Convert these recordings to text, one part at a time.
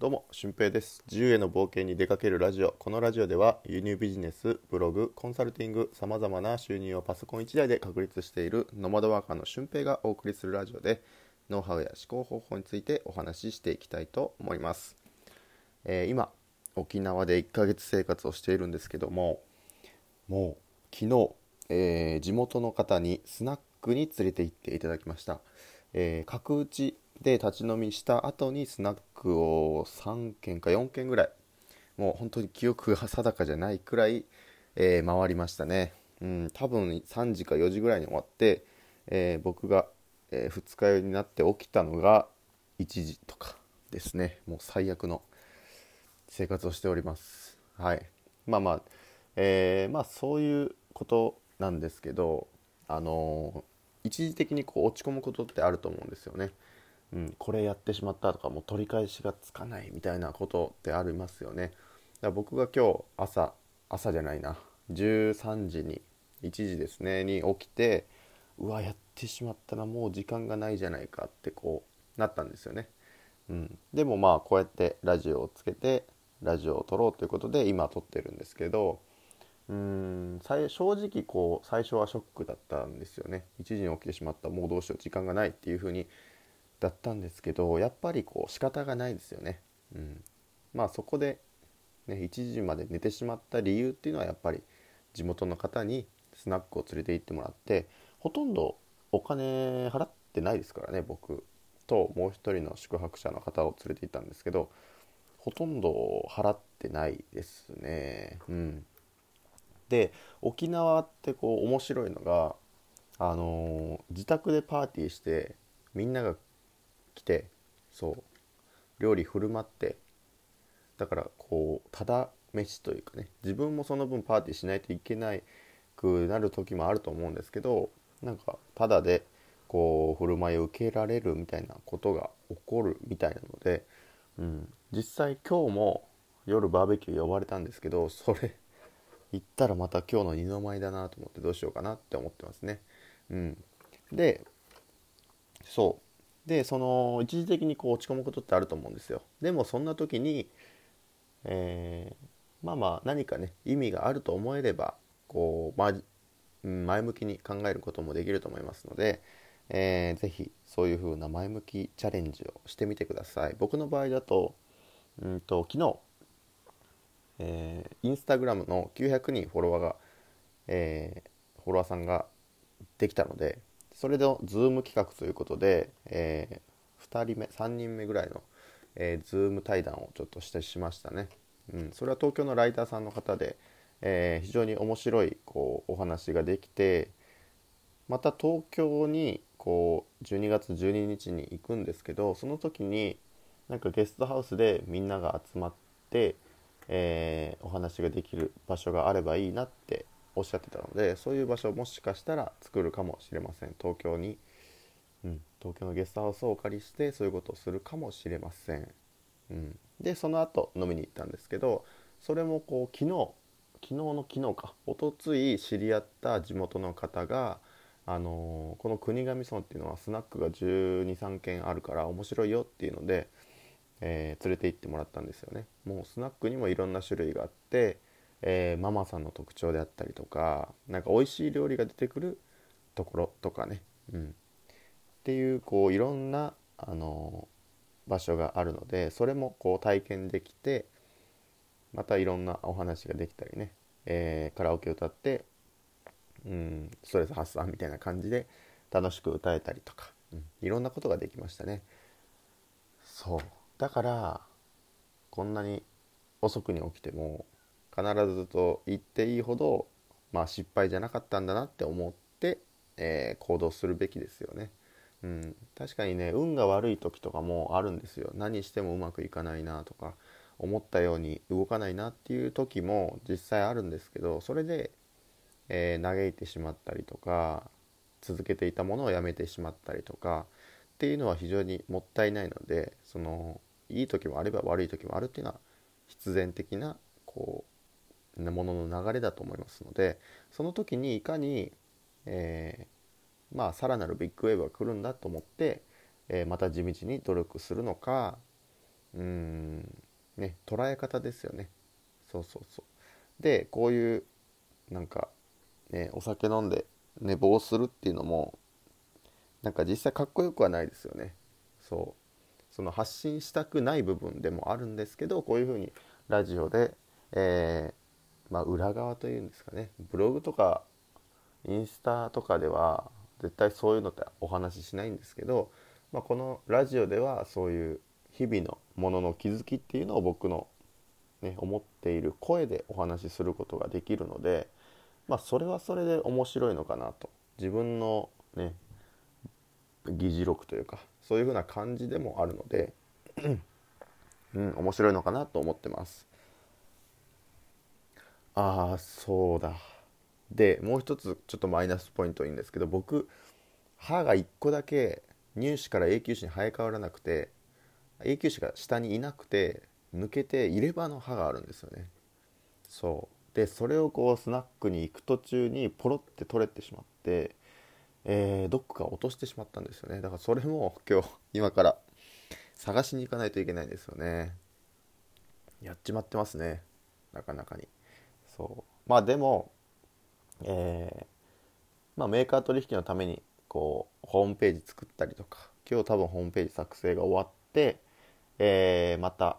どうも、俊平です。自由への冒険に出かけるラジオ。このラジオでは、輸入ビジネス、ブログ、コンサルティング、様々な収入をパソコン1台で確立しているノマドワーカーの俊平がお送りするラジオで、ノウハウや思考方法についてお話ししていきたいと思います。えー今、沖縄で1ヶ月生活をしているんですけども、もう昨日、えー地元の方にスナックに連れて行っていただきました、えー角打ちで立ち飲みした後にスナックを3軒か4軒ぐらいもう本当に記憶が定かじゃないくらい、えー回りましたね、うん、多分3時か4時ぐらいに終わって、えー僕が、えー二日酔いになって起きたのが1時とかですね。もう最悪の生活をしております。はい。まあまあえーまあそういうことなんですけどあの一時的にこう落ち込むことってあると思うんですよね。うん、これやってしまったとかもう取り返しがつかないみたいなことってありますよね。だから僕が今日朝朝じゃないな。13時に1時ですね。に起きてうわやってしまったなもう時間がないじゃないかってこうなったんですよね、うん、でもまあこうやってラジオをつけてラジオを撮ろうということで今撮ってるんですけどうん正直こう最初はショックだったんですよね。1時に起きてしまったもうどうしよう時間がないっていう風にだったんですけどやっぱりこう仕方がないですよね、うん、まあそこで、ね、1時まで寝てしまった理由っていうのはやっぱり地元の方にスナックを連れて行ってもらってほとんどお金払ってないですからね僕ともう一人の宿泊者の方を連れて行ったんですけどほとんど払ってないですね。うん。で沖縄ってこう面白いのがあのー自宅でパーティーしてみんなが来てそう。料理振る舞ってだからこうただ飯というかね自分もその分パーティーしないといけないくなる時もあると思うんですけどなんかただでこう振る舞いを受けられるみたいなことが起こるみたいなので、うん、実際今日も夜バーベキュー呼ばれたんですけどそれ行ったらまた今日の二の舞だなと思ってどうしようかなって思ってますね。うん、でそでその一時的にこう落ち込むことってあると思うんですよ。でもそんな時に、えーまあまあ何かね意味があると思えればこう、まあ前向きに考えることもできると思いますので、えーぜひそういう風な前向きチャレンジをしてみてください。僕の場合だとうんと昨日えーインスタグラムの900人フォロワーが、えーフォロワーさんができたのでそれのズーム企画ということで、え2人目3人目ぐらいの、えー、ズーム対談をちょっとしてしましたね、うん、それは東京のライターさんの方で、えー非常に面白いこうお話ができてまた東京にこう12月12日に行くんですけどその時になんかゲストハウスでみんなが集まって、えーお話ができる場所があればいいなっておっしゃってたのでそういう場所をもしかしたら作るかもしれません。東京に、うん、東京のゲストハウスをお借りしてそういうことをするかもしれません、うん、でその後飲みに行ったんですけどそれもこう昨日昨日の昨日か。一昨日知り合った地元の方があのーこの国頭村っていうのはスナックが1 2 3軒あるから面白いよっていうので、えー連れて行ってもらったんですよね。もうスナックにもいろんな種類があって、えーママさんの特徴であったりとかなんか美味しい料理が出てくるところとかね、うん、っていうこういろんな、あの場所があるのでそれもこう体験できてまたいろんなお話ができたりね、えーカラオケ歌ってうん、ストレス発散みたいな感じで楽しく歌えたりとか、うん、いろんなことができましたね。そう。だからこんなに遅くに起きても必ずと言っていいほど、まあ、失敗じゃなかったんだなって思って、えー行動するべきですよね、うん、確かにね運が悪い時とかもあるんですよ。何してもうまくいかないなとか思ったように動かないなっていう時も実際あるんですけどそれでえー嘆いてしまったりとか続けていたものをやめてしまったりとかっていうのは非常にもったいないのでそのいい時もあれば悪い時もあるっていうのは必然的なこうなものの流れだと思いますのでその時にいかに、えーまあさらなるビッグウェーブが来るんだと思って、えーまた地道に努力するのかうんね捉え方ですよね。そうそうそう。でこういうなんかねお酒飲んで寝坊するっていうのもなんか実際かっこよくはないですよね。そう。その発信したくない部分でもあるんですけどこういうふうにラジオで、えー、まあ、裏側というんですかね。ブログとかインスタとかでは絶対そういうのってお話ししないんですけど、まあ、このラジオではそういう日々のものの気づきっていうのを僕の、ね、思っている声でお話しすることができるので、まあ、それはそれで面白いのかなと。自分のね議事録というかそういう風な感じでもあるのでうん、面白いのかなと思ってます。ああそうだ。でもう一つちょっとマイナスポイントいいんですけど僕歯が1個だけ乳歯から永久歯に生え変わらなくて永久歯が下にいなくて抜けて入れ歯の歯があるんですよね。そう。でそれをこうスナックに行く途中にポロって取れてしまって、えー、どっか落としてしまったんですよね。だからそれも今日今から探しに行かないといけないんですよね。やっちまってますね。なかなかに。そう。まあでもえー、まあ、メーカー取引のためにこうホームページ作ったりとか今日多分ホームページ作成が終わって、えー、また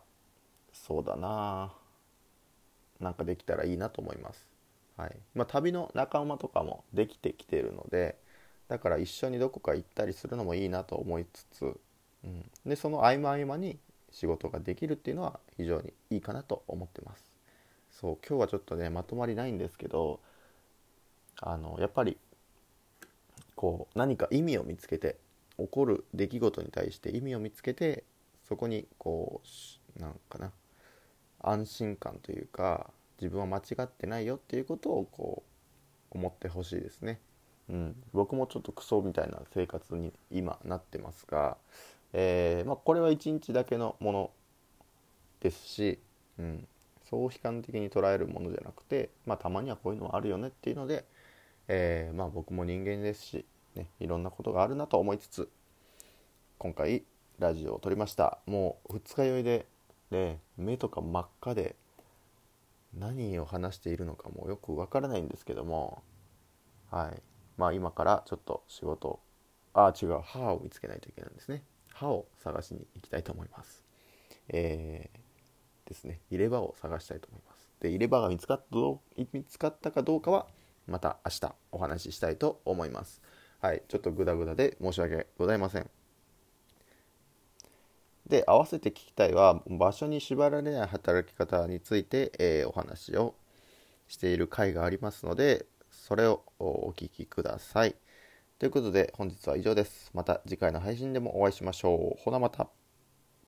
そうだななんかできたらいいなと思います、はい。まあ、旅の仲間とかもできてきてるのでだから一緒にどこか行ったりするのもいいなと思いつつ、うん、でその合間合間に仕事ができるっていうのは非常にいいかなと思ってます。そう今日はちょっとねまとまりないんですけどあのやっぱりこう何か意味を見つけて起こる出来事に対して意味を見つけてそこにこうなんかな安心感というか自分は間違ってないよっていうことをこう思ってほしいですね。うん、僕もちょっとクソみたいな生活に今なってますが、えー、まあ、これは一日だけのものですし、うん、そう悲観的に捉えるものじゃなくて、まあ、たまにはこういうのはあるよねっていうので、えー、まあ僕も人間ですし、ね、いろんなことがあるなと思いつつ今回ラジオを撮りました。もう二日酔いで、ね、目とか真っ赤で何を話しているのかもよくわからないんですけどもはい。まあ今からちょっと仕事あ違う歯を見つけないといけないんですね。歯を探しに行きたいと思います。えー、ですね入れ歯を探したいと思いますで入れ歯が見つかった見つかったかどうかはまた明日お話ししたいと思います。はい、ちょっとグダグダで申し訳ございません。で、合わせて聞きたいは、場所に縛られない働き方について、えー、お話をしている回がありますので、それをお聞きください。ということで、本日は以上です。また次回の配信でもお会いしましょう。ほなまた。